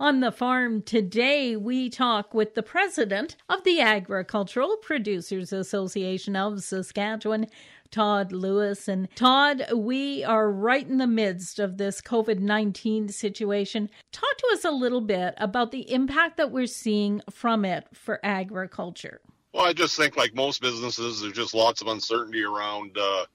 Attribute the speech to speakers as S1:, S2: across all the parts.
S1: On the farm today, we talk with the president of the Agricultural Producers Association of Saskatchewan, Todd Lewis. And Todd, we are right in the midst of this COVID 19 situation. Talk to us a little bit about the impact that we're seeing from it for agriculture.
S2: Well, I just think, like most businesses, there's just lots of uncertainty around. Uh,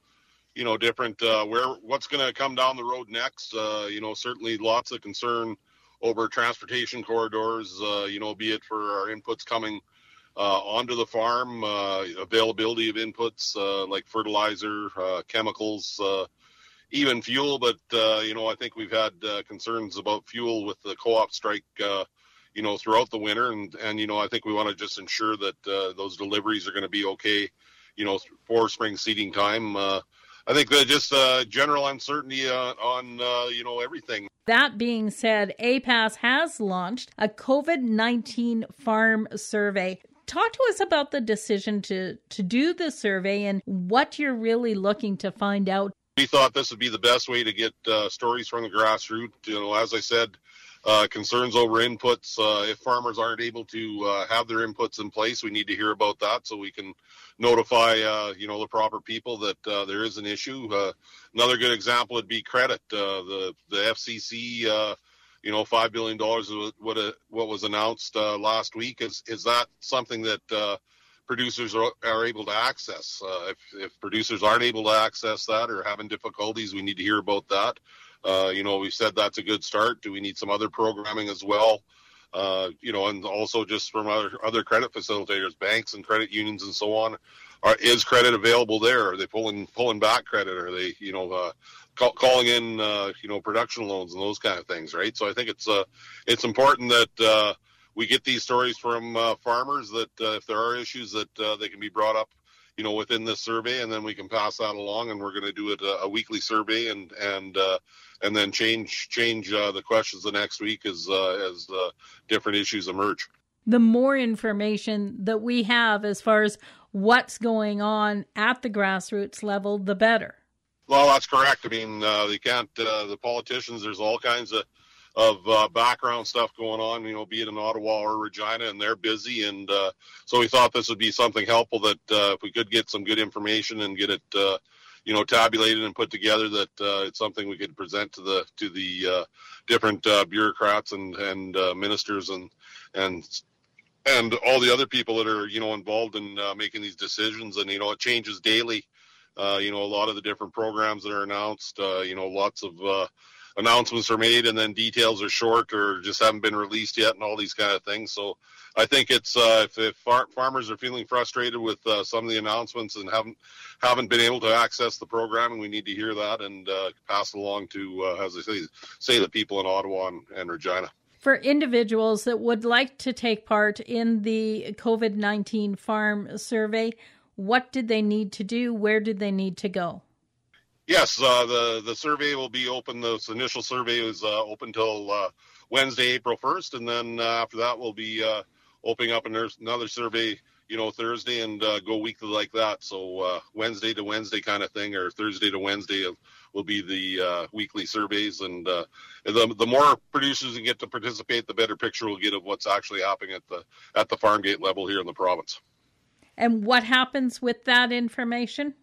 S2: you know, different uh, where what's going to come down the road next. Uh, you know, certainly lots of concern over transportation corridors, uh, you know, be it for our inputs coming uh, onto the farm, uh, availability of inputs uh, like fertilizer, uh, chemicals, uh, even fuel. But, you know, I think we've had concerns about fuel with the co op strike. you know, throughout the winter, and and you know, I think we want to just ensure that those deliveries are going to be okay. You know, for spring seeding time. I think that just uh, general uncertainty uh, on uh, you know everything.
S1: That being said, APAS has launched a COVID nineteen farm survey. Talk to us about the decision to to do the survey and what you're really looking to find out.
S2: We thought this would be the best way to get uh, stories from the grassroots. You know, as I said, uh, concerns over inputs. Uh, if farmers aren't able to uh, have their inputs in place, we need to hear about that so we can notify, uh, you know, the proper people that uh, there is an issue. Another good example would be credit. the the FCC, you know, five billion dollars what what was announced last week. Is is that something that producers are, are, able to access? if if producers aren't able to access that or having difficulties, we need to hear about that. Uh, you know, we said that's a good start. Do we need some other programming as well? Uh, you know, and also just from other other credit facilitators, banks and credit unions and so on. Are, is credit available there? Are they pulling pulling back credit? Are they you know uh, call, calling in uh, you know production loans and those kind of things, right? So I think it's uh, it's important that uh, we get these stories from uh, farmers that uh, if there are issues that uh, they can be brought up you know, within this survey, and then we can pass that along. And we're going to do it a, a, weekly survey, and and uh, and then change change uh, the questions the next week as uh, as uh, different issues emerge.
S1: The more information that we have as far as what's going on at the grassroots level, the better.
S2: Well, that's correct. I mean, uh, they can't. Uh, the politicians. There's all kinds of of uh, background stuff going on, you know, be it in Ottawa or Regina, and they're busy. And uh, so we thought this would be something helpful that uh, if we could get some good information and get it, uh, you know, tabulated and put together, that uh, it's something we could present to the to the uh, different uh, bureaucrats and and uh, ministers and and and all the other people that are you know involved in uh, making these decisions. And you know, it changes daily. Uh, you know, a lot of the different programs that are announced. Uh, you know, lots of uh, announcements are made and then details are short or just haven't been released yet and all these kind of things. So I think it's uh, if, if far- farmers are feeling frustrated with uh, some of the announcements and haven't haven't been able to access the programming, we need to hear that and uh, pass it along to, uh, as I say, say the people in Ottawa and, and Regina.
S1: For individuals that would like to take part in the COVID 19 farm survey, what did they need to do? Where did they need to go?
S2: Yes, uh, the the survey will be open. This initial survey is uh, open till uh, Wednesday, April first, and then uh, after that we'll be uh, opening up another survey, you know, Thursday and uh, go weekly like that. So Wednesday to Wednesday kind of thing, or Thursday to Wednesday will be the weekly surveys, and the the more producers can get to participate, the better picture we'll get of what's actually happening at the at the farm gate level here in the province.
S1: And what happens with that information?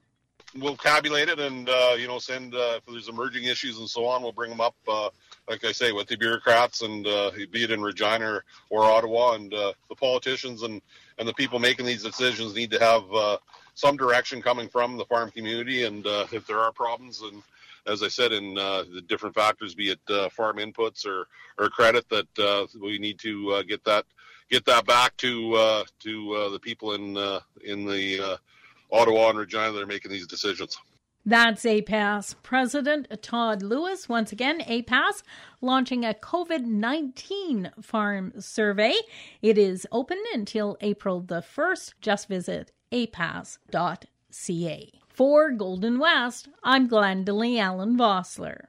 S2: We'll tabulate it and uh, you know send uh, if there's emerging issues and so on, we'll bring them up. Uh, like I say, with the bureaucrats and uh, be it in Regina or, or Ottawa, and uh, the politicians and and the people making these decisions need to have uh, some direction coming from the farm community. And if there are problems, and as I said, in the different factors, be it farm inputs or or credit, that we need to get that get that back to to the people in in the Ottawa and Regina that are making these decisions.
S1: That's APAS President Todd Lewis. Once again, APAS launching a COVID 19 farm survey. It is open until April the 1st. Just visit apas.ca. For Golden West, I'm Glendalee Allen Vossler.